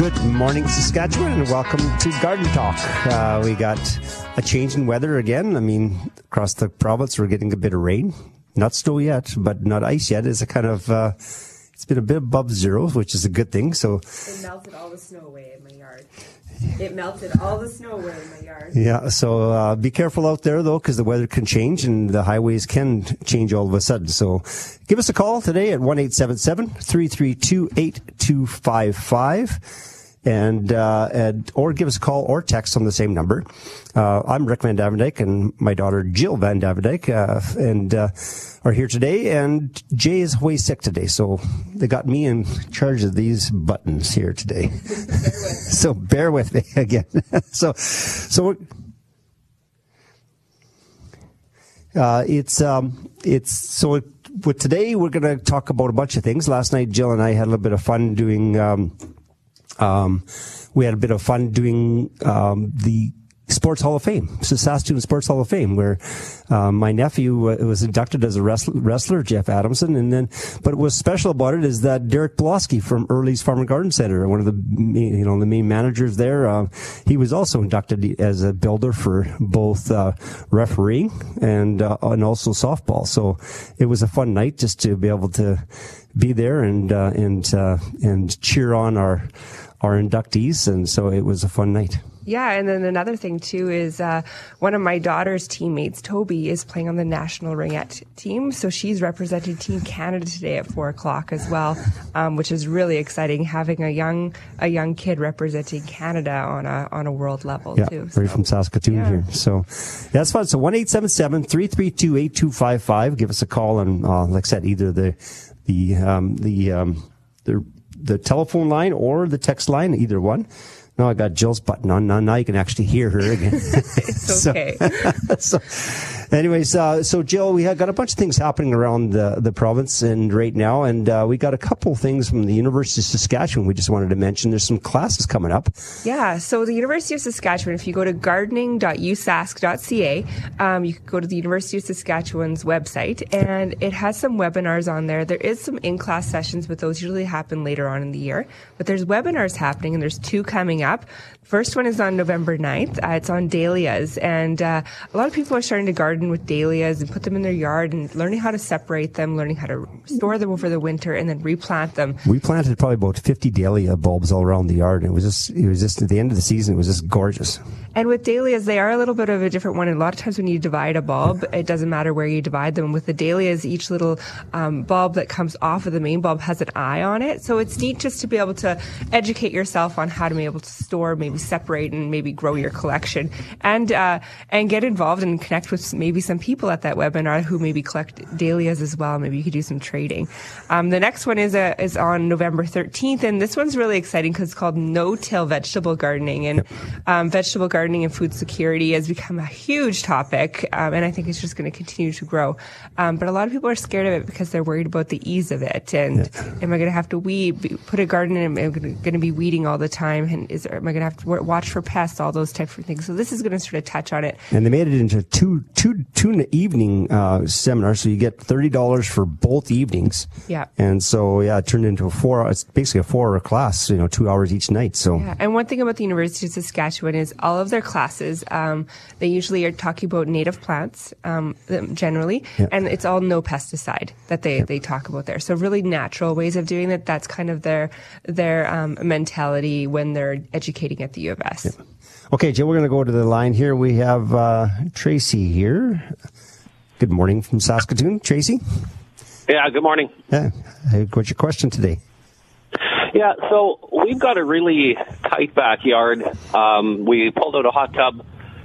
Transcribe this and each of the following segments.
Good morning, Saskatchewan, and welcome to Garden Talk. Uh, we got a change in weather again. I mean, across the province, we're getting a bit of rain. Not snow yet, but not ice yet. It's a kind of, uh, it's been a bit above zero, which is a good thing. So it melted all the snow away in my yard. It melted all the snow away in my yard. Yeah, so uh, be careful out there though, because the weather can change and the highways can change all of a sudden. So give us a call today at one eight seven seven three three two eight two five five and, uh, and, or give us a call or text on the same number. Uh, I'm Rick vanDuyvendyk and my daughter Jill vanDuyvendyk, uh, and, uh, are here today and Jay is way sick today. So they got me in charge of these buttons here today. so bear with me again. so, so uh, it's, um, it's, so it, with today we're going to talk about a bunch of things. Last night, Jill and I had a little bit of fun doing, um, um, we had a bit of fun doing um, the Sports Hall of Fame, Saskatoon Sports Hall of Fame, where um, my nephew was inducted as a wrestler, Jeff Adamson, and then, but what's special about it is that Derek Blosky from Early's Farm and Garden Center, one of the, you know, the main managers there, uh, he was also inducted as a builder for both uh, refereeing and uh, and also softball. So it was a fun night just to be able to be there and uh, and uh, and cheer on our our inductees, and so it was a fun night. Yeah, and then another thing too is uh, one of my daughter's teammates, Toby, is playing on the national ringette team, so she's representing Team Canada today at four o'clock as well, um, which is really exciting. Having a young a young kid representing Canada on a on a world level yeah, too. So. Right from Saskatoon yeah. here, so that's fun. So one eight seven seven three three two eight two five five. Give us a call, and uh, like I said, either the the um, the um, the the telephone line or the text line, either one. No, I got Jill's button on. Now, now you can actually hear her again. it's okay. so, anyways, uh, so Jill, we have got a bunch of things happening around the, the province and right now, and uh, we got a couple things from the University of Saskatchewan. We just wanted to mention. There's some classes coming up. Yeah. So the University of Saskatchewan. If you go to gardening.usask.ca, um, you can go to the University of Saskatchewan's website, and it has some webinars on there. There is some in-class sessions, but those usually happen later on in the year. But there's webinars happening, and there's two coming up. First one is on November 9th. Uh, it's on dahlias, and uh, a lot of people are starting to garden with dahlias and put them in their yard and learning how to separate them, learning how to store them over the winter, and then replant them. We planted probably about 50 dahlia bulbs all around the yard, and it was just it was just at the end of the season, it was just gorgeous. And with dahlias, they are a little bit of a different one. And A lot of times when you divide a bulb, it doesn't matter where you divide them. With the dahlias, each little um, bulb that comes off of the main bulb has an eye on it, so it's neat just to be able to educate yourself on how to be able to store, maybe separate, and maybe grow your collection, and uh, and get involved and connect with maybe some people at that webinar who maybe collect dahlias as well. Maybe you could do some trading. Um, the next one is a, uh, is on November 13th, and this one's really exciting because it's called No-Till Vegetable Gardening, and um, vegetable gardening and food security has become a huge topic, um, and I think it's just going to continue to grow. Um, but a lot of people are scared of it because they're worried about the ease of it, and yeah. am I going to have to weed, put a garden in? Am I going to be weeding all the time? And is am I going to have to watch for pests? All those types of things. So this is going to sort of touch on it. And they made it into two two two evening uh, seminars, so you get thirty dollars for both evenings. Yeah. And so yeah, it turned into a four. It's basically a four-hour class. You know, two hours each night. So. Yeah. And one thing about the University of Saskatchewan is all of their classes. Um, they usually are talking about native plants um, generally, yeah. and it's all no pesticide that they, yeah. they talk about there. So really natural ways of doing it. That's kind of their their um, mentality when they're educating at the U of S. Yeah. Okay, Joe, we're going to go to the line here. We have uh, Tracy here. Good morning from Saskatoon, Tracy. Yeah, good morning. Yeah, what's your question today? Yeah, so we've got a really tight backyard. Um, we pulled out a hot tub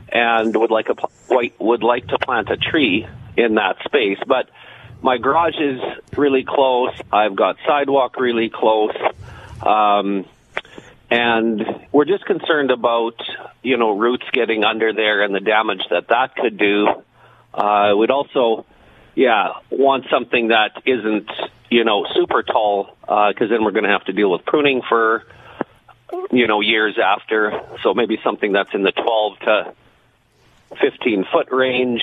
and would like a white would like to plant a tree in that space, but my garage is really close. I've got sidewalk really close. Um, and we're just concerned about you know roots getting under there and the damage that that could do. Uh, we'd also, yeah, want something that isn't you know super tall because uh, then we're going to have to deal with pruning for you know years after. So maybe something that's in the 12 to 15 foot range,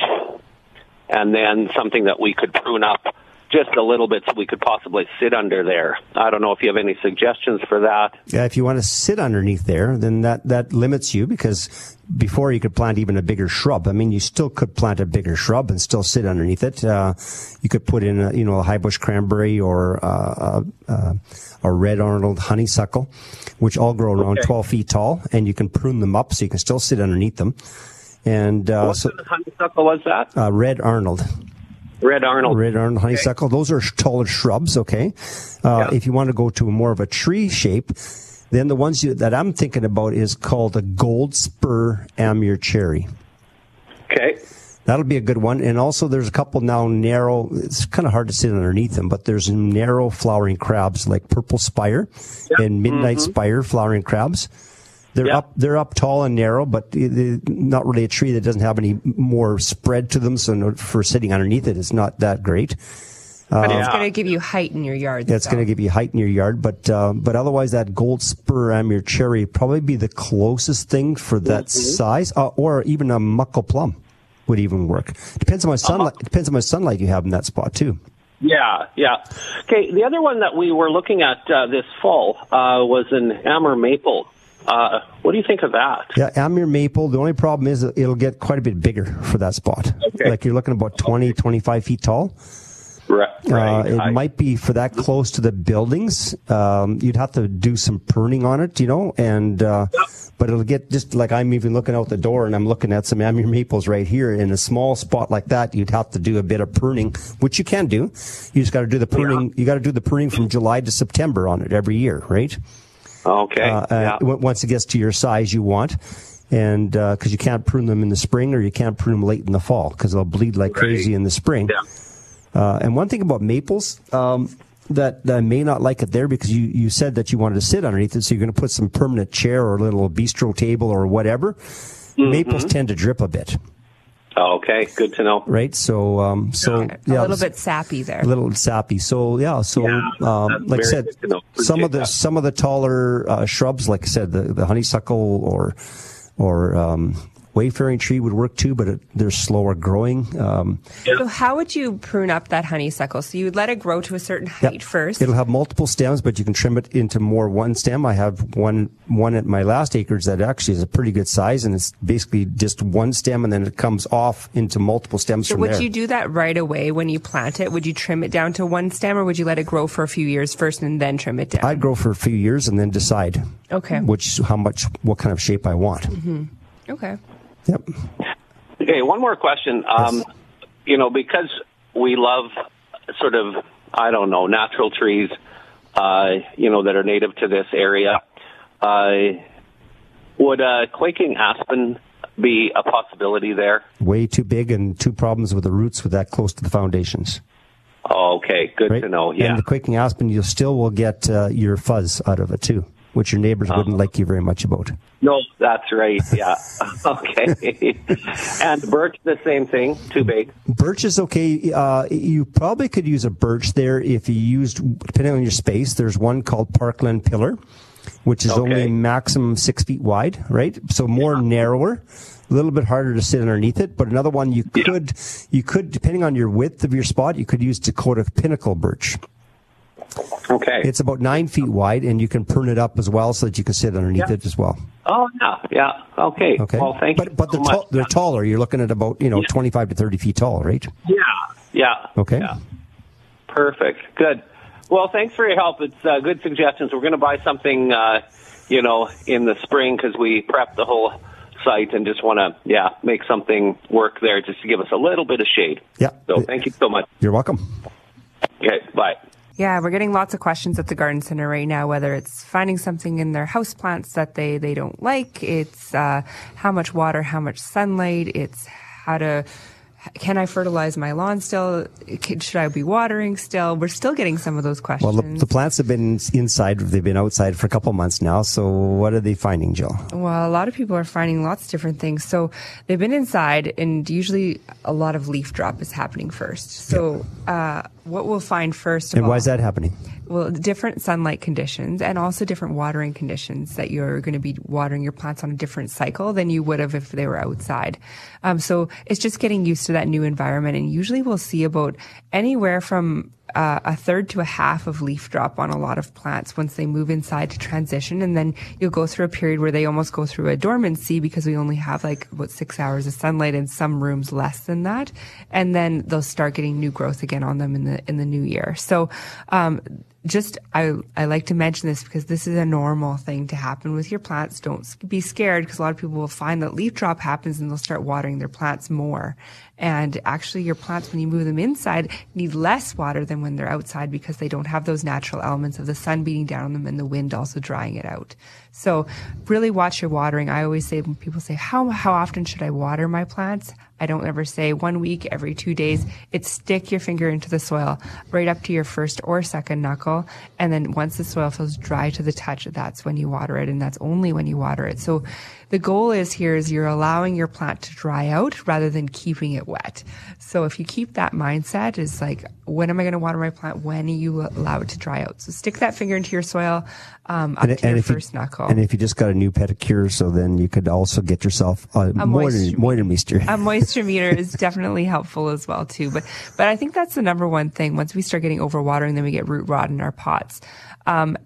and then something that we could prune up just a little bit so we could possibly sit under there. I don't know if you have any suggestions for that. Yeah, if you want to sit underneath there, then that, that limits you because before you could plant even a bigger shrub. I mean, you still could plant a bigger shrub and still sit underneath it. Uh, you could put in, a, you know, a high bush cranberry or uh, a, a, red Arnold honeysuckle, which all grow around okay. 12 feet tall, and you can prune them up so you can still sit underneath them. And uh, what so, honeysuckle was that? Uh, red Arnold. Red Arnold. Red Arnold honeysuckle. Okay. Those are taller shrubs, okay? Uh, yeah. If you want to go to more of a tree shape, then the ones you, that I'm thinking about is called a gold spur Amur cherry. Okay. That'll be a good one. And also, there's a couple now narrow. It's kind of hard to sit underneath them, but there's narrow flowering crabs like purple spire yep. and midnight mm-hmm. spire flowering crabs. They're yep. up, they're up tall and narrow, but not really a tree that doesn't have any more spread to them. So for sitting underneath it, it's not that great. But it's um, going to give you height in your yard. Yeah, it's going to give you height in your yard, but uh, but otherwise, that gold spur Amur cherry probably be the closest thing for that mm-hmm. size, uh, or even a muckle plum would even work. Depends on my sunlight. Uh-huh. Depends on my sunlight you have in that spot too. Yeah, yeah. Okay, the other one that we were looking at uh, this fall uh, was an Amur maple. Uh, what do you think of that? Yeah, Amur maple. The only problem is it'll get quite a bit bigger for that spot. Okay. Like you're looking about 20, okay. 25 feet tall. Right. Uh, it I, might be for that close to the buildings. Um, you'd have to do some pruning on it, you know, and uh, yep. but it'll get just like I'm even looking out the door and I'm looking at some Amur maples right here. In a small spot like that, you'd have to do a bit of pruning, which you can do. You just got to do the pruning. Yeah. You got to do the pruning from July to September on it every year, right? Okay. Uh, yeah. Once it gets to your size you want and because uh, you can't prune them in the spring or you can't prune them late in the fall because they'll bleed like right. crazy in the spring. Yeah. Uh, and one thing about maples um, that, that I may not like it there because you, you said that you wanted to sit underneath it, so you're going to put some permanent chair or a little bistro table or whatever. Mm-hmm. Maples tend to drip a bit. Oh, okay, good to know. Right, so um, so yeah, a little bit sappy there. A little sappy. So yeah, so yeah, um, like I said, some of the that. some of the taller uh, shrubs, like I said, the, the honeysuckle or or um, Wayfaring tree would work too, but it, they're slower growing. Um, so how would you prune up that honeysuckle? So you would let it grow to a certain height yep. first. It'll have multiple stems, but you can trim it into more one stem. I have one one at my last acres that actually is a pretty good size, and it's basically just one stem, and then it comes off into multiple stems so from would there. you do that right away when you plant it? Would you trim it down to one stem, or would you let it grow for a few years first and then trim it down? I'd grow for a few years and then decide. Okay. Which how much what kind of shape I want. Mm-hmm. Okay. Yep. Okay, one more question. Um, yes. You know, because we love sort of, I don't know, natural trees, uh, you know, that are native to this area, uh, would a quaking aspen be a possibility there? Way too big and two problems with the roots with that close to the foundations. Okay, good right? to know. Yeah, and the quaking aspen, you still will get uh, your fuzz out of it too which your neighbors uh wouldn't like you very much about. No, that's right. Yeah. okay. and birch, the same thing. Too big. Birch is okay. Uh, you probably could use a birch there if you used, depending on your space. There's one called Parkland Pillar, which is okay. only maximum six feet wide, right? So more yeah. narrower. A little bit harder to sit underneath it, but another one you could, yeah. you could, depending on your width of your spot, you could use Dakota pinnacle birch. Okay. It's about nine feet wide, and you can prune it up as well so that you can sit underneath yeah. it as well. Oh yeah, yeah. Okay. Okay. Well, thank but, you. But they're, ta- they're taller. You're looking at about you know yeah. 25 to 30 feet tall, right? Yeah. Yeah. Okay. Yeah. Perfect. Good. Well, thanks for your help. It's uh, good suggestions. We're going to buy something, uh, you know, in the spring because we prep the whole site and just want to, yeah, make something work there just to give us a little bit of shade. Yeah. So thank you so much. You're welcome. Okay. Bye. Yeah, we're getting lots of questions at the garden center right now, whether it's finding something in their house plants that they, they don't like, it's uh, how much water, how much sunlight, it's how to can I fertilize my lawn still? Should I be watering still? We're still getting some of those questions. Well, the, the plants have been inside, they've been outside for a couple months now. So, what are they finding, Jill? Well, a lot of people are finding lots of different things. So, they've been inside, and usually a lot of leaf drop is happening first. So, uh, what we'll find first and all, why is that happening? Well, different sunlight conditions and also different watering conditions that you're going to be watering your plants on a different cycle than you would have if they were outside. Um, so it's just getting used to that new environment. And usually we'll see about anywhere from uh, a third to a half of leaf drop on a lot of plants once they move inside to transition. And then you'll go through a period where they almost go through a dormancy because we only have like about six hours of sunlight in some rooms less than that. And then they'll start getting new growth again on them in the, in the new year. So, um, just I, I like to mention this because this is a normal thing to happen with your plants. Don't be scared because a lot of people will find that leaf drop happens and they'll start watering their plants more. And actually your plants, when you move them inside, need less water than when they're outside because they don't have those natural elements of the sun beating down on them and the wind also drying it out. So really watch your watering. I always say when people say, how, how often should I water my plants? I don't ever say one week, every two days. It's stick your finger into the soil right up to your first or second knuckle. And then once the soil feels dry to the touch, that's when you water it. And that's only when you water it. So the goal is here is you're allowing your plant to dry out rather than keeping it wet. So if you keep that mindset it's like, when am I going to water my plant? When are you allow it to dry out? So stick that finger into your soil, um, up And, to and your if you, first knuckle. and if you just got a new pedicure, so then you could also get yourself a, A moisten, moisture- moistenmeester. a moisture meter is definitely helpful as well too. But but I think that's the number one thing. Once we start getting overwatering, then we get root rot in our pots. Um,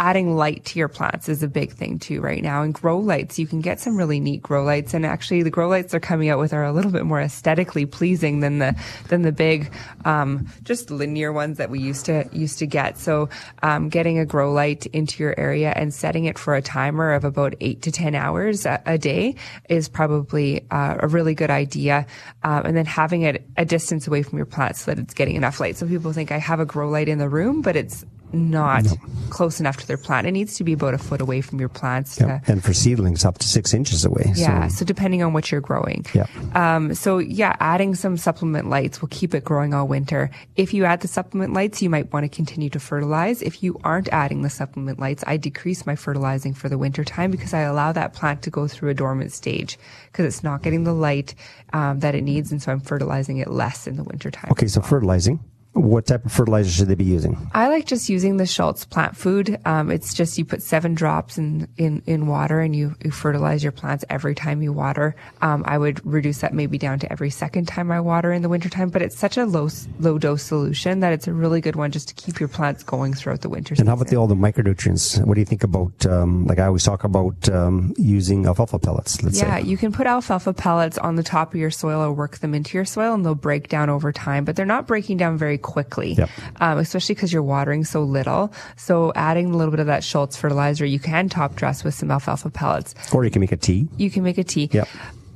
adding light to your plants is a big thing too right now. And grow lights, you can get some really neat grow lights. And actually, the grow lights they're coming out with are a little bit more aesthetically pleasing than the than the big, um, just linear ones that we used to used to get. So, um, getting a grow light into your area and setting it for a timer of about eight to ten hours a, a day is probably uh, a really good idea. Um, and then having it a distance away from your plant so that it's getting enough light. Some people think I have a grow light in the room, but it's not close enough to their plant. It needs to be about a foot away from your plants. To, And for seedlings, up to six inches away. yeah. So, So, depending on what you're growing. Yeah. Um, so yeah, adding some supplement lights will keep it growing all winter. If you add the supplement lights, you might want to continue to fertilize. If you aren't adding the supplement lights, I decrease my fertilizing for the winter time because I allow that plant to go through a dormant stage because it's not getting the light um, that it needs, and so I'm fertilizing it less in the winter time. okay, so fertilizing. What type of fertilizer should they be using? I like just using the Schultz plant food. Um, it's just you put seven drops in, in, in water and you, you fertilize your plants every time you water. Um, I would reduce that maybe down to every second time I water in the wintertime, but it's such a low low dose solution that it's a really good one just to keep your plants going throughout the winter And how about the, all the micronutrients? What do you think about, um, like I always talk about um, using alfalfa pellets, let's Yeah, say? you can put alfalfa pellets on the top of your soil or work them into your soil and they'll break down over time, but they're not breaking down very quickly, Yep. um, especially because you're watering so little. So adding a little bit of that Schultz fertilizer, you can top dress with some alfalfa pellets. Or you can make a tea. You can make a tea. Yep.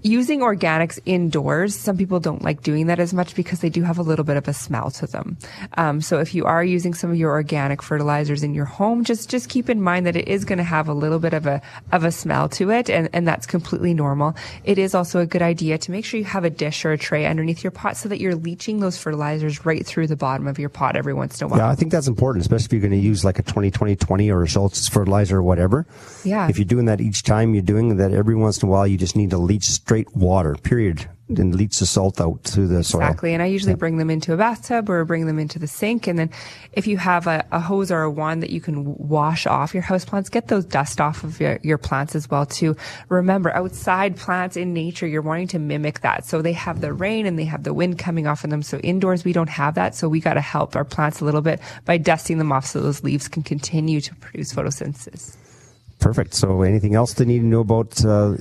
Using organics indoors, some people don't like doing that as much because they do have a little bit of a smell to them. Um, so if you are using some of your organic fertilizers in your home, just just keep in mind that it is going to have a little bit of a of a smell to it, and and that's completely normal. It is also a good idea to make sure you have a dish or a tray underneath your pot so that you're leaching those fertilizers right through the bottom of your pot every once in a while. Yeah, I think that's important, especially if you're going to use like a 20 20 20 or a Schultz fertilizer or whatever. Yeah. If you're doing that each time, you're doing that every once in a while, you just need to leach straight water, period, and leach the salt out through the soil. Exactly. And I usually bring them into a bathtub or bring them into the sink. And then if you have a, a hose or a wand that you can wash off your houseplants, get those dust off of your, your plants as well too. Remember, outside plants in nature, you're wanting to mimic that. So they have the rain and they have the wind coming off of them. So indoors, we don't have that. So we got to help our plants a little bit by dusting them off so those leaves can continue to produce photosynthesis. Perfect. So, anything else they need to know about? Uh,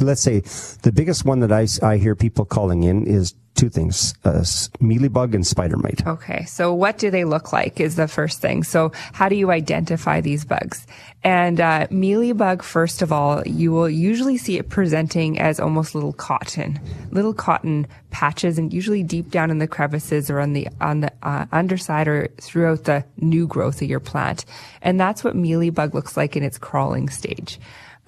let's say the biggest one that I, I hear people calling in is two things: uh, s- mealybug and spider mite. Okay, so what do they look like is the first thing. So how do you identify these bugs? And uh, mealybug, first of all, you will usually see it presenting as almost little cotton, little cotton patches, and usually deep down in the crevices or on the on the uh, underside or throughout the new growth of your plant. And that's what mealybug looks like in its crawling stage.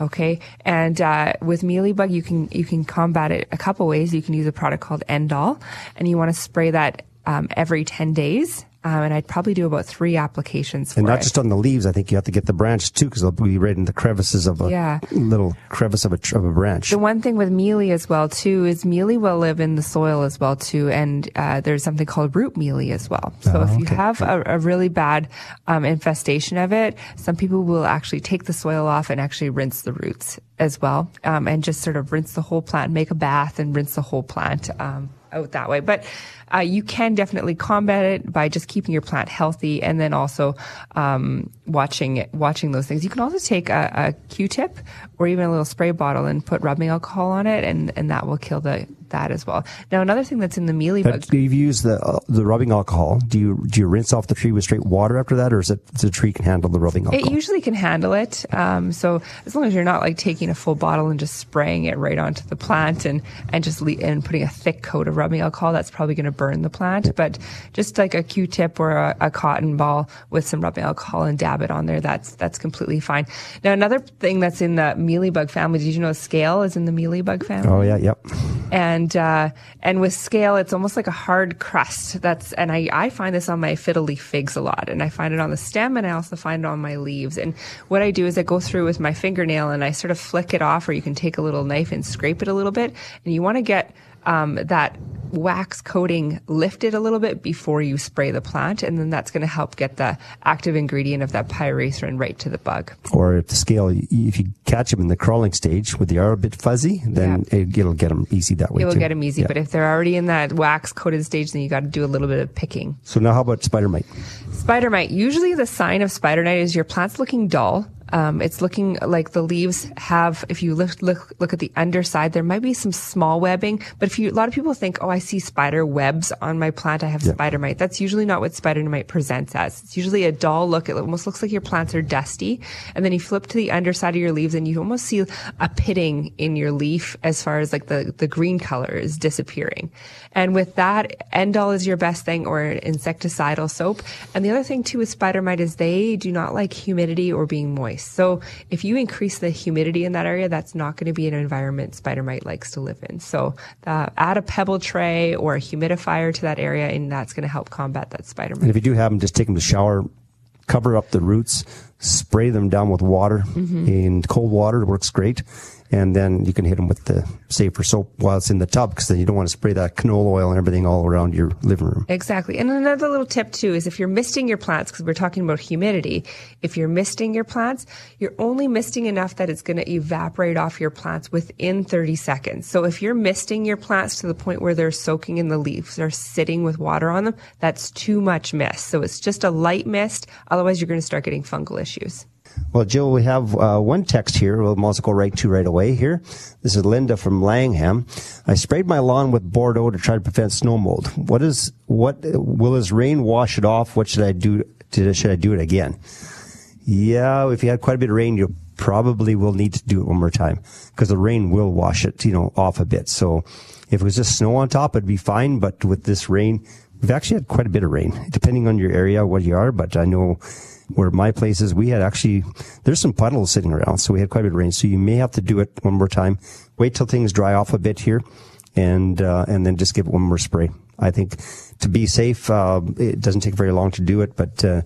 Okay, and uh, with mealybug, you can you can combat it a couple ways. You can use a product called End-All, and you want to spray that um, every ten days. Um, and I'd probably do about three applications for And not it. just on the leaves. I think you have to get the branch too, because they'll be right in the crevices of a Yeah. little crevice of a of a branch. The one thing with mealy as well too is mealy will live in the soil as well too, and uh, there's something called root mealy as well. So if you okay. have a, a really bad um, infestation of it, some people will actually take the soil off and actually rinse the roots as well, um, and just sort of rinse the whole plant, make a bath and rinse the whole plant. Um, out that way. But uh, you can definitely combat it by just keeping your plant healthy and then also um, watching it, watching those things. You can also take a a Q-tip or even a little spray bottle and put rubbing alcohol on it, and, and that will kill the that as well. Now, another thing that's in the mealy bug. But you've used the uh, the rubbing alcohol. Do you do you rinse off the tree with straight water after that, or is it the tree can handle the rubbing alcohol? It usually can handle it. Um, so as long as you're not like taking a full bottle and just spraying it right onto the plant and and just le- and putting a thick coat of rubbing alcohol, that's probably going to burn the plant. But just like a Q-tip or a, a cotton ball with some rubbing alcohol and dab it on there, that's that's completely fine. Now another thing that's in the mealybug family. Did you know scale is in the mealybug family? oh yeah, yep. And uh, and with scale, it's almost like a hard crust. That's and I, I find this on my fiddle leaf figs a lot, and I find it on the stem, and I also find it on my leaves. And what I do is I go through with my fingernail and I sort of flick it off, or you can take a little knife and scrape it a little bit, and you want to get um, that wax coating lifted a little bit before you spray the plant, and then that's going to help get the active ingredient of that pyrethrin right to the bug. Or if the scale, if you catch them in the crawling stage, with the are a bit fuzzy, then it, will get them easy that way It will too. get them easy, Yeah. but if they're already in that wax coated stage, then you got to do a little bit of picking. so now, how about spider mite? Spider mite. Usually, the sign of spider mite is your plant's looking dull. Um, it's looking like the leaves have. If you look, look look at the underside, there might be some small webbing. But if you, a lot of people think, oh, I see spider webs on my plant. I have spider mite. That's usually not what spider mite presents as. It's usually a dull look. It almost looks like your plants are dusty. And then you flip to the underside of your leaves, and you almost see a pitting in your leaf as far as like the the green color is disappearing. And with that, End-All is your best thing, or an insecticidal soap. And the other thing too with spider mite is they do not like humidity or being moist. So if you increase the humidity in that area, that's not going to be an environment spider mite likes to live in. So uh, add a pebble tray or a humidifier to that area, and that's going to help combat that spider mite. And if you do have them, just take them to shower, cover up the roots, spray them down with water, Mm-hmm. and cold water works great. And then you can hit them with the safer soap while it's in the tub, because then you don't want to spray that canola oil and everything all around your living room. Exactly. And another little tip too is if you're misting your plants, because we're talking about humidity, if you're misting your plants, you're only misting enough that it's going to evaporate off your plants within 30 seconds. So if you're misting your plants to the point where they're soaking in the leaves, they're sitting with water on them, that's too much mist. So it's just a light mist. Otherwise, you're going to start getting fungal issues. Well, Jill, we have uh, one text here. We'll also go right to right away here. This is Linda from Langham. I sprayed my lawn with Bordeaux to try to prevent snow mold. What is what? Will this rain wash it off? What should I do? To, should I do it again? Yeah, if you had quite a bit of rain, you probably will need to do it one more time because the rain will wash it, you know, off a bit. So if it was just snow on top, it'd be fine. But with this rain, we've actually had quite a bit of rain, depending on your area, what you are. But I know where my place is, we had actually, there's some puddles sitting around. So we had quite a bit of rain. So you may have to do it one more time. Wait till things dry off a bit here and, uh, and then just give it one more spray. I think to be safe, uh, it doesn't take very long to do it, but, uh,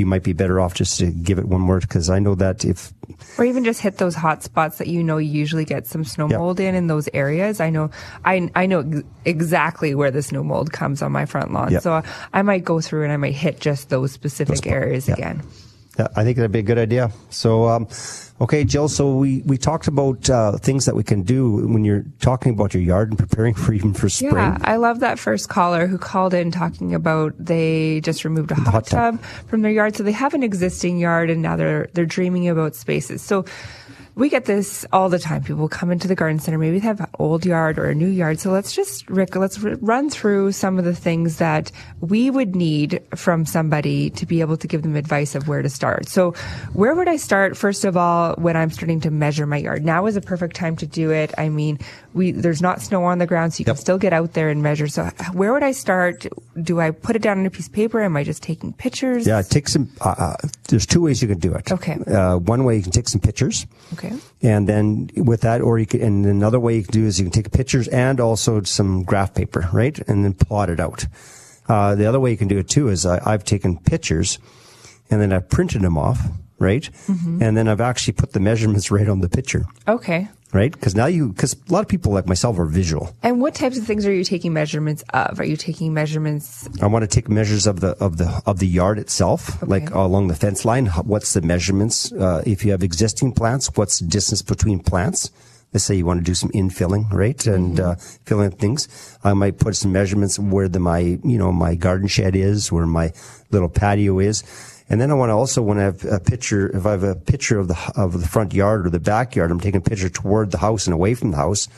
you might be better off just to give it one more because I know that if Or even just hit those hot spots that you know you usually get some snow Yep. mold in in those areas. I know, I I know ex- exactly where the snow mold comes on my front lawn. Yep. So I might go through and I might hit just those specific Those areas yeah. again. I think that'd be a good idea. So, um, okay, Jill. So we, we talked about uh, things that we can do when you're talking about your yard and preparing for even for spring. Yeah, I love that first caller who called in talking about they just removed a hot, hot tub. tub from their yard, so they have an existing yard and now they're they're dreaming about spaces. So we get this all the time. People come into the garden center, maybe they have an old yard or a new yard. So let's just Rick, let's run through some of the things that we would need from somebody to be able to give them advice of where to start. So where would I start? First of all, when I'm starting to measure my yard, now is a perfect time to do it. I mean, we there's not snow on the ground, so you Yep. can still get out there and measure. So where would I start? Do I put it down on a piece of paper? Am I just taking pictures? Yeah, take some. Uh, uh, there's two ways you can do it. Okay. Uh, one way you can take some pictures. Okay. And then with that, or you can, and another way you can do is you can take pictures and also some graph paper, right? And then plot it out. Uh, the other way you can do it too is I, I've taken pictures and then I've printed them off, right? Mm-hmm. And then I've actually put the measurements right on the picture, Okay. Right? Because now you, because a lot of people like myself are visual. And what types of things are you taking measurements of? Are you taking measurements? I want to take measures of the of the of the yard itself, like along the fence line. What's the measurements? Uh, if you have existing plants, what's the distance between plants? let's say you want to do some infilling, right, and uh, fill in things. I might put some measurements where the my you know my garden shed is, where my little patio is. And then I want to also want to have a picture. If I have a picture of the of the front yard or the backyard, I'm taking a picture toward the house and away from the house.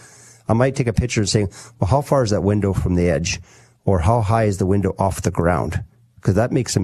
I might take a picture and say, well, how far is that window from the edge, or how high is the window off the ground? Because that makes a,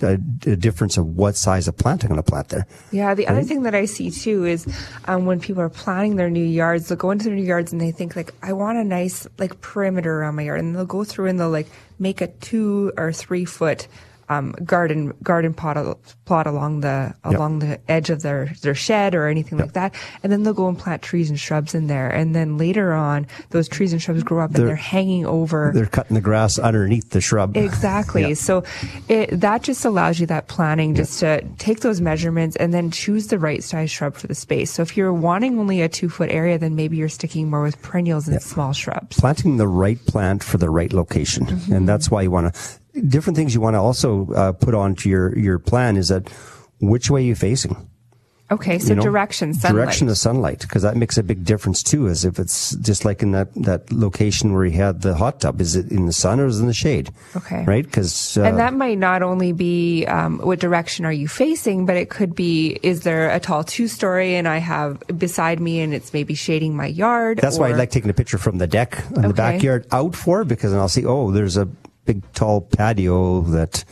a, a difference of what size of plant I'm going to plant there. Yeah, the other thing that I see too is um, when people are planning their new yards, they'll go into their new yards and they think like, I want a nice like perimeter around my yard, and they'll go through and they'll like make a two or three foot um, garden garden plot plot along the along the edge of their their shed or anything like that, and then they'll go and plant trees and shrubs in there, and then later on those trees and shrubs grow up They're- and they're hanging over. They're cutting the grass underneath the shrub. Exactly. Yeah. So it, that just allows you that planning just to take those measurements and then choose the right size shrub for the space. So if you're wanting only a two foot area, then maybe you're sticking more with perennials and small shrubs. planting the right plant for the right location, Mm-hmm. and that's why you want to. Different things you want to also uh, put onto your your plan is that which way you're facing. Okay, so you know? direction, sunlight. Direction of sunlight, because that makes a big difference too. As if it's just like in that, that location where you had the hot tub, is it in the sun or is it in the shade? Okay. right? Because uh, and that might not only be um, what direction are you facing, but it could be is there a tall two story and I have beside me and it's maybe shading my yard. That's why I like taking a picture from the deck in the backyard out for because then I'll see, oh, there's a big tall patio that,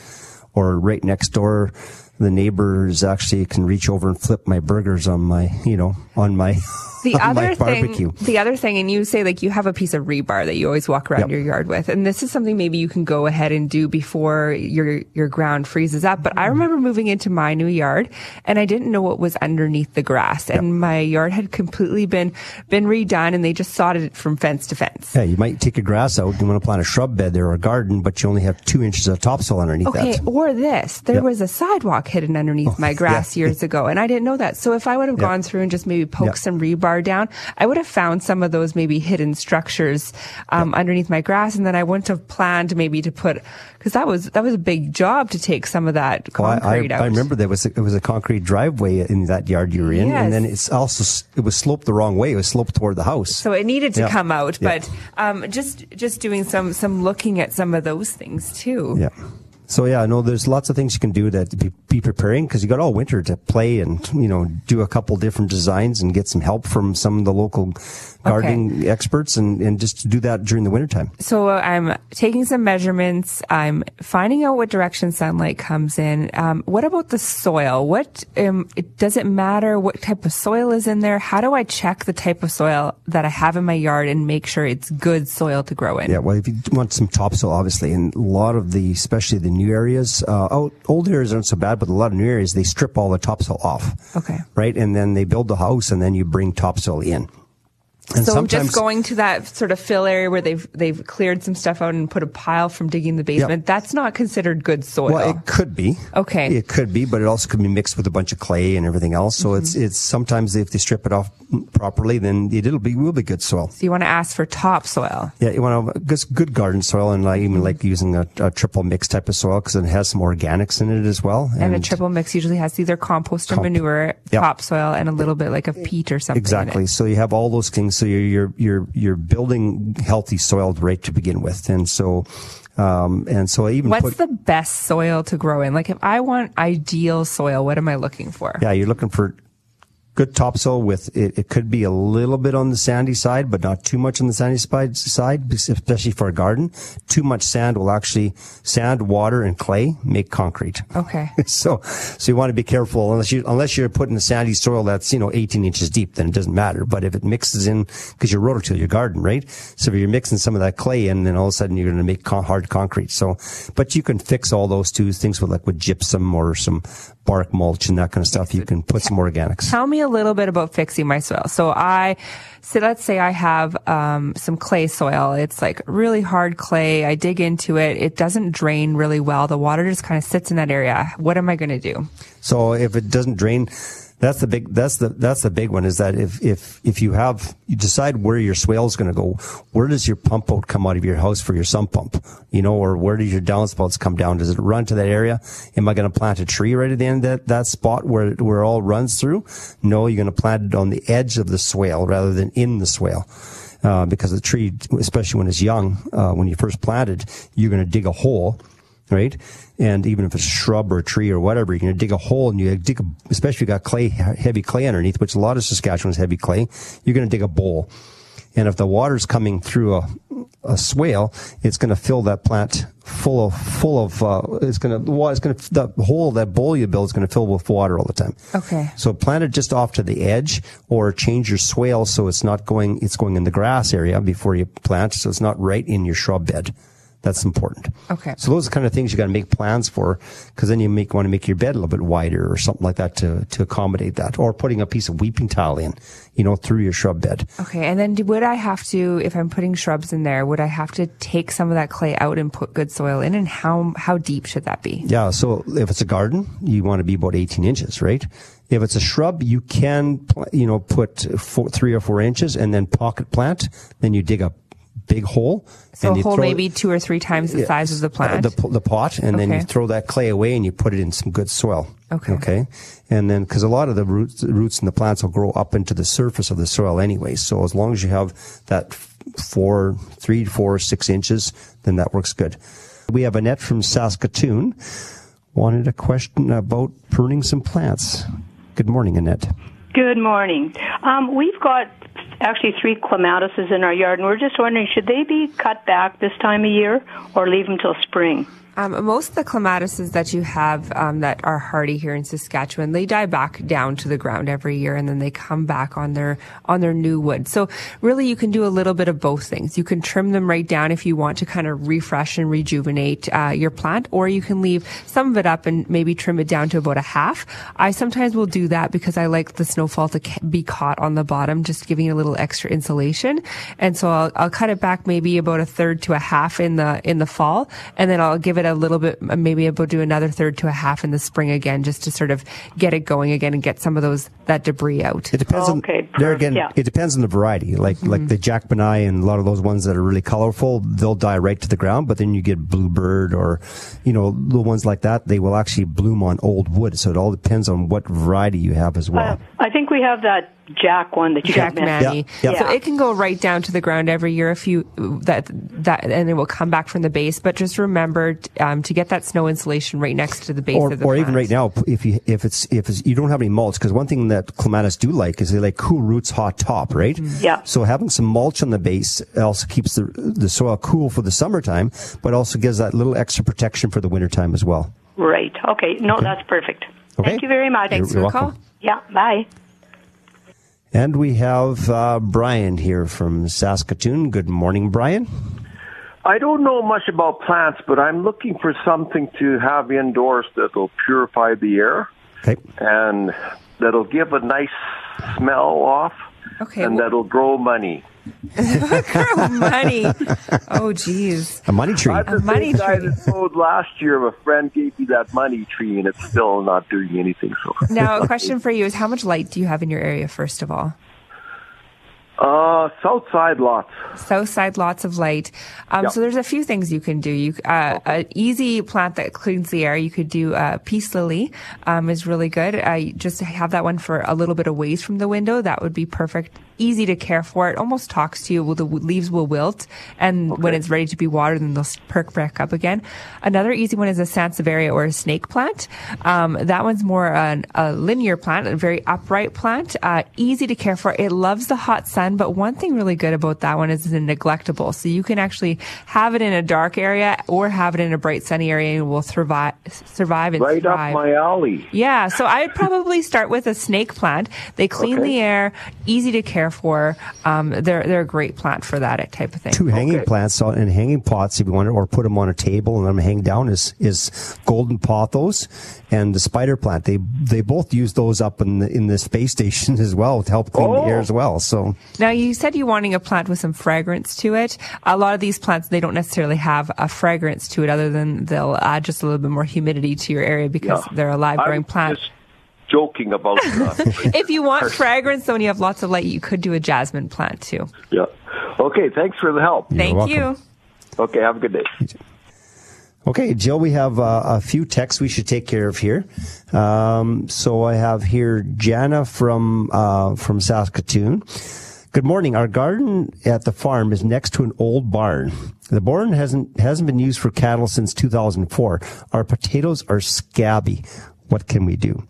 or right next door, the neighbors actually can reach over and flip my burgers on my, you know, on my, the on my other barbecue. thing, the other thing, and you say like you have a piece of rebar that you always walk around Yep. your yard with, and this is something maybe you can go ahead and do before your your ground freezes up. But I mm-hmm. remember moving into my new yard, and I didn't know what was underneath the grass, and my yard had completely been been redone, and they just sodded it from fence to fence. Yeah, you might take your grass out. You want to plant a shrub bed there or a garden, but you only have two inches of topsoil underneath Okay, that. or this. There Yep. was a sidewalk hidden underneath my grass yeah. years ago, and I didn't know that. So if I would have Yeah. gone through and just maybe poked Yeah. some rebar down, I would have found some of those maybe hidden structures um, underneath my grass, and then I wouldn't have planned maybe to put because that was that was a big job to take some of that Well, I, concrete I, out. I remember there was a, it was a concrete driveway in that yard you were in, and then it's also it was sloped the wrong way. It was sloped toward the house. So it needed to come out, but um, just just doing some some looking at some of those things too. Yeah. So yeah, no, there's lots of things you can do to be, be preparing because you got all winter to play and you know do a couple different designs and get some help from some of the local gardening experts and, and just to do that during the wintertime. So I'm taking some measurements. I'm finding out what direction sunlight comes in. Um, what about the soil? What um, it, does it matter what type of soil is in there? How do I check the type of soil that I have in my yard and make sure it's good soil to grow in? Yeah, well, if you want some topsoil, obviously, and a lot of the, especially the new areas, uh, out, old areas aren't so bad, but a lot of new areas, they strip all the topsoil off. Okay. Right? And then they build the house and then you bring topsoil in. And So just going to that sort of fill area where they've they've cleared some stuff out and put a pile from digging the basement. That's not considered good soil. Well, it could be. Okay. It could be, but it also could be mixed with a bunch of clay and everything else. So it's Mm-hmm. it's sometimes if they strip it off properly, then it'll be will be good soil. so you want to ask for topsoil. Yeah, you want to good, good garden soil, and I even like using a, a triple mix type of soil because it has some organics in it as well. And, a triple mix usually has either compost or Comp- manure, Yep. topsoil, and a little bit like a peat or something. in it. Exactly. So you have all those things. So you're you're you're you're building healthy soil right to begin with, and so um and so I even What's put the best soil to grow in? Like if I want ideal soil, what am I looking for? yeah you're looking for good topsoil with it, it could be a little bit on the sandy side but not too much on the sandy side side especially for a garden. Too much sand will actually sand water and clay make concrete. Okay. so so you want to be careful. Unless you unless you're putting a sandy soil that's you know 18 inches deep then it doesn't matter. But if it mixes in because you're rototill your garden right? So if you're mixing some of that clay in then all of a sudden you're going to make con- hard concrete. So but you can fix all those two things with like with gypsum or some bark mulch and that kind of stuff you can put some organics Tell me a little bit about fixing my soil. So I, so let's say I have um, some clay soil. It's like really hard clay. I dig into it. It doesn't drain really well. The water just kind of sits in that area. What am I going to do? So if it doesn't drain, That's the big. That's the that's the big one. Is that if if if you have you decide where your swale is going to go, where does your pump out come out of your house for your sump pump? You know, or where does your downspouts come down? Does it run to that area? Am I going to plant a tree right at the end of that that spot where it, where it all runs through? No, you're going to plant it on the edge of the swale rather than in the swale. Uh, because the tree, especially when it's young, uh, when you first planted, you're going to dig a hole right? And even if it's a shrub or a tree or whatever, you're going to dig a hole and you dig, a, especially if you got clay, heavy clay underneath, which a lot of Saskatchewan is heavy clay, you're going to dig a bowl. And if the water's coming through a, a swale, it's going to fill that plant full of, full of, uh, it's going to, water, it's going to, the hole, that bowl you build is going to fill with water all the time. Okay. So plant it just off to the edge or change your swale so it's not going, it's going in the grass area before you plant. So it's not right in your shrub bed. That's important. Okay. So those are the kind of things you got to make plans for, because then you make want to make your bed a little bit wider or something like that to to accommodate that, or putting a piece of weeping tile in, you know, through your shrub bed. Okay. And then would I have to, if I'm putting shrubs in there, would I have to take some of that clay out and put good soil in? And how how deep should that be? Yeah. So if it's a garden, you want to be about 18 inches, right? If it's a shrub, you can, you know, put four, three or four inches and then pocket plant. Then you dig a big hole. So and a hole maybe two or three times the size of the plant. Uh, the, the pot, and then you throw that clay away and you put it in some good soil. Okay. Okay. And then, because a lot of the roots, roots in the plants will grow up into the surface of the soil anyway. So as long as you have that four, three, four, six inches, then that works good. We have Annette from Saskatoon wanted a question about pruning some plants. Good morning, Annette. Good morning. Um, we've got actually three clematises in our yard, and we're just wondering should they be cut back this time of year or leave them till spring? Um, most of the clematises that you have um, that are hardy here in Saskatchewan, they die back down to the ground every year, and then they come back on their on their new wood. So really, you can do a little bit of both things. You can trim them right down if you want to kind of refresh and rejuvenate uh, your plant, or you can leave some of it up and maybe trim it down to about a half. I sometimes will do that because I like the snowfall to be caught on the bottom, just giving it a little extra insulation. And so I'll, I'll cut it back maybe about a third to a half in the in the fall, and then I'll give it a little bit, maybe I'll do another third to a half in the spring again, just to sort of get it going again and get some of those that debris out. It depends Okay, on there again. yeah. It depends on the variety. Like Mm-hmm. like the Jackmanii and a lot of those ones that are really colorful, they'll die right to the ground. But then you get bluebird or you know the ones like that, they will actually bloom on old wood. So it all depends on what variety you have as well. Uh, I think we have that Jack one that you Jack had mentioned. Manny. Yeah, yeah. So it can go right down to the ground every year if you that that and it will come back from the base. But just remember um, to get that snow insulation right next to the base or, of the or even right now, if you if it's if it's, you don't have any mulch, because one thing that clematis do like is they like cool roots, hot top, right? Yeah. So having some mulch on the base also keeps the the soil cool for the summertime, but also gives that little extra protection for the wintertime as well. Right. Okay. No, that's perfect. Okay. Thank you very much. Thanks you're for the call. Yeah. Bye. And we have uh, Brian here from Saskatoon. Good morning, Brian. I don't know much about plants, but I'm looking for something to have indoors that'll purify the air Okay. and that'll give a nice smell off Okay. and well- that'll grow money. Grow money. Oh, geez. A money tree. I'm the money tree. that sowed last year. A friend gave me that money tree, and it's still not doing anything. So, Now, a question for you is: How much light do you have in your area? First of all, uh, south side lots. south side, lots of light. Um, Yep. So there's a few things you can do. You uh, an easy plant that cleans the air. You could do uh, peace lily. Um, is really good. Uh, you just have that one for a little bit away from the window. That would be perfect. Easy to care for. It almost talks to you. Well, the leaves will wilt, and when it's ready to be watered, then they'll perk back up again. Another easy one is a sansevieria or a snake plant. Um, that one's more an, a linear plant, a very upright plant. Uh, easy to care for. It loves the hot sun, but one thing really good about that one is it's neglectable. So you can actually have it in a dark area or have it in a bright sunny area and it will survive, survive and Right thrive. up my alley. Yeah, so I'd probably start with a snake plant. They clean Okay. the air, easy to care for. Um, they're they're a great plant for that type of thing. Two hanging Okay. plants on- and hanging pots, if you want, or put them on a table and let them hang down, is is golden pothos and the spider plant. They they both use those up in the in the space station as well to help clean the Oh. air as well. So Now you said you're wanting a plant with some fragrance to it. A lot of these plants they don't necessarily have a fragrance to it, other than they'll add just a little bit more humidity to your area because Yeah. they're a live growing plant. Just, joking about. Uh, if you want fragrance, though, and you have lots of light, you could do a jasmine plant too. yeah. Okay. Thanks for the help. Thank welcome. you. Okay. Have a good day. Okay, Jill, we have uh, a few texts we should take care of here. Um, so I have here Jana from uh, from Saskatoon. Good morning. Our garden at the farm is next to an old barn. The barn hasn't hasn't been used for cattle since 2004. Our potatoes are scabby. What can we do?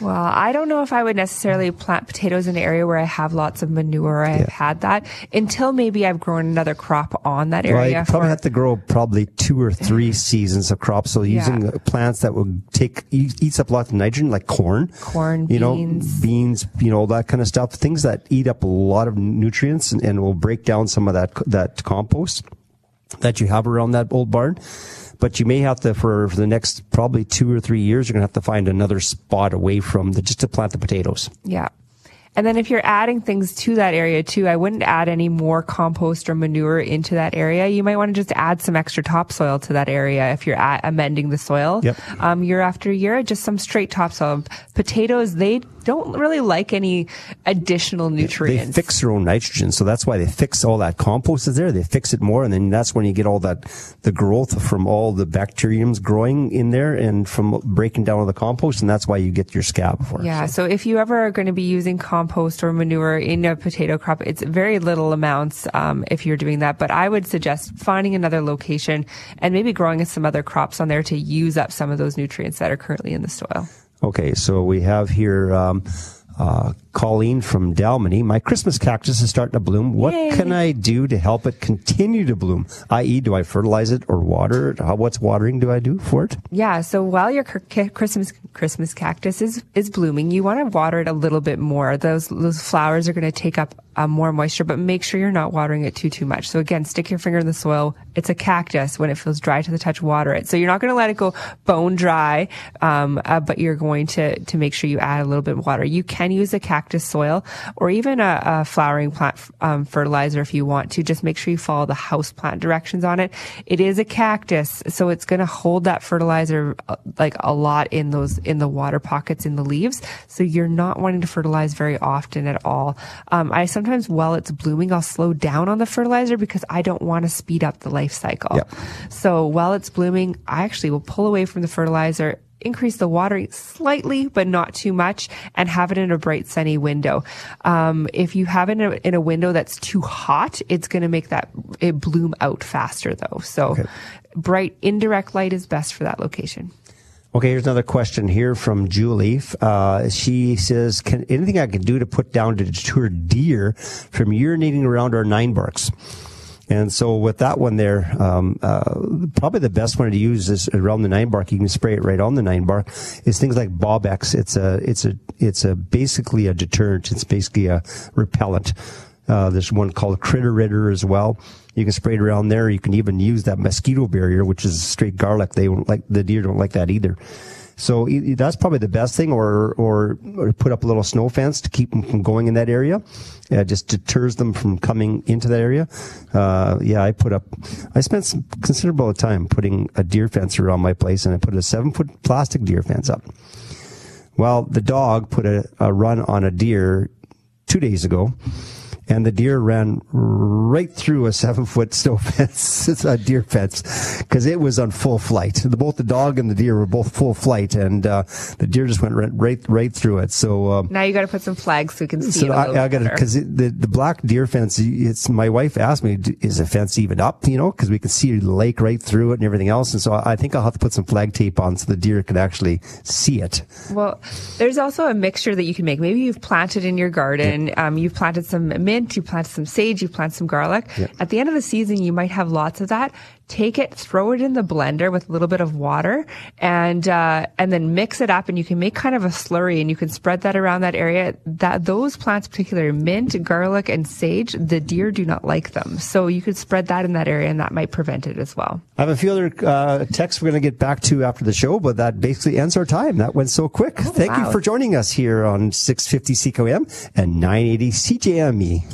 Well, I don't know if I would necessarily plant potatoes in an area where I have lots of manure. I've had that until maybe I've grown another crop on that Well, area. you probably for- have to grow probably two or three seasons of crops. So using Yeah. uh, plants that will take eats up lots of nitrogen, like corn, Corn, you know, beans. beans, you know, that kind of stuff. Things that eat up a lot of nutrients and, and will break down some of that that compost that you have around that old barn. But you may have to, for, for the next probably two or three years, you're going to have to find another spot away from the, just to plant the potatoes. Yeah. And then if you're adding things to that area too, I wouldn't add any more compost or manure into that area. You might want to just add some extra topsoil to that area if you're at amending the soil. Yep. Um, year after year, just some straight topsoil. Potatoes, they don't really like any additional nutrients. They fix their own nitrogen, so that's why they fix all that compost is there. They fix it more, and then that's when you get all that the growth from all the bacteriums growing in there and from breaking down all the compost, and that's why you get your scab for it. Yeah. So if you ever are going to be using compost or manure in a potato crop, it's very little amounts um, if you're doing that. But I would suggest finding another location and maybe growing some other crops on there to use up some of those nutrients that are currently in the soil. Okay, so we have here um, uh, Colleen from Dalmeny. My Christmas cactus is starting to bloom. What Yay. can I do to help it continue to bloom? I.e., do I fertilize it or water it? How, what's watering do I do for it? Yeah. So while your Christmas Christmas cactus is is blooming, you want to water it a little bit more. Those those flowers are going to take up um, more moisture, but make sure you're not watering it too too much. So again, stick your finger in the soil. It's a cactus. When it feels dry to the touch, water it. So you're not going to let it go bone dry, um, uh, but you're going to to make sure you add a little bit of water. You can use a cactus soil or even a, a flowering plant um, fertilizer if you want to. Just make sure you follow the house plant directions on it. It is a cactus, so it's going to hold that fertilizer uh, like a lot in those in the water pockets in the leaves. So you're not wanting to fertilize very often at all. Um, I sometimes while it's blooming, I'll slow down on the fertilizer because I don't want to speed up the life cycle. Yep. So while it's blooming, I actually will pull away from the fertilizer increase the watering slightly, but not too much, and have it in a bright sunny window. Um, if you have it in a, in a window that's too hot, it's going to make that it bloom out faster though. So Okay. bright indirect light is best for that location. Okay, here's another question here from Julie. Uh, she says, "Can anything I can do to put down to deter deer from urinating around our nine barks?" And so with that one there, um, uh, probably the best one to use is around the nine bark. You can spray it right on the nine bark. Is things like Bobbex. It's a it's a it's a basically a deterrent. It's basically a repellent. Uh, there's one called Critter Ridder as well. You can spray it around there. You can even use that mosquito barrier, which is straight garlic. They don't like the deer don't like that either. So that's probably the best thing, or, or or put up a little snow fence to keep them from going in that area. Yeah, it just deters them from coming into that area. Uh, yeah, I put up. I spent some considerable time putting a deer fence around my place, and I put a seven foot plastic deer fence up. Well, the dog put a, a run on a deer two days ago, and the deer ran right through a seven foot snow fence, a deer fence, because it was on full flight. The, both the dog and the deer were both full flight, and uh, the deer just went right right, right through it. So. Um, Now you got to put some flags so we can see so I, I got to because the the black deer fence. It's my wife asked me, is the fence even up? You know, because we can see the lake right through it and everything else. And so I I think I'll have to put some flag tape on so the deer can actually see it. Well, there's also a mixture that you can make. Maybe you've planted in your garden. Um, you've planted some mint, you planted some sage, you planted some garlic. At the end of the season, you might have lots of that. Take it, throw it in the blender with a little bit of water, and uh, and then mix it up, and you can make kind of a slurry, and you can spread that around that area. That those plants, particularly mint, garlic, and sage, the deer do not like them. So you could spread that in that area, and that might prevent it as well. I have a few other uh, texts we're going to get back to after the show, but that basically ends our time. That went so quick. Thank you for joining us here on 650 CKOM and 980 CJME.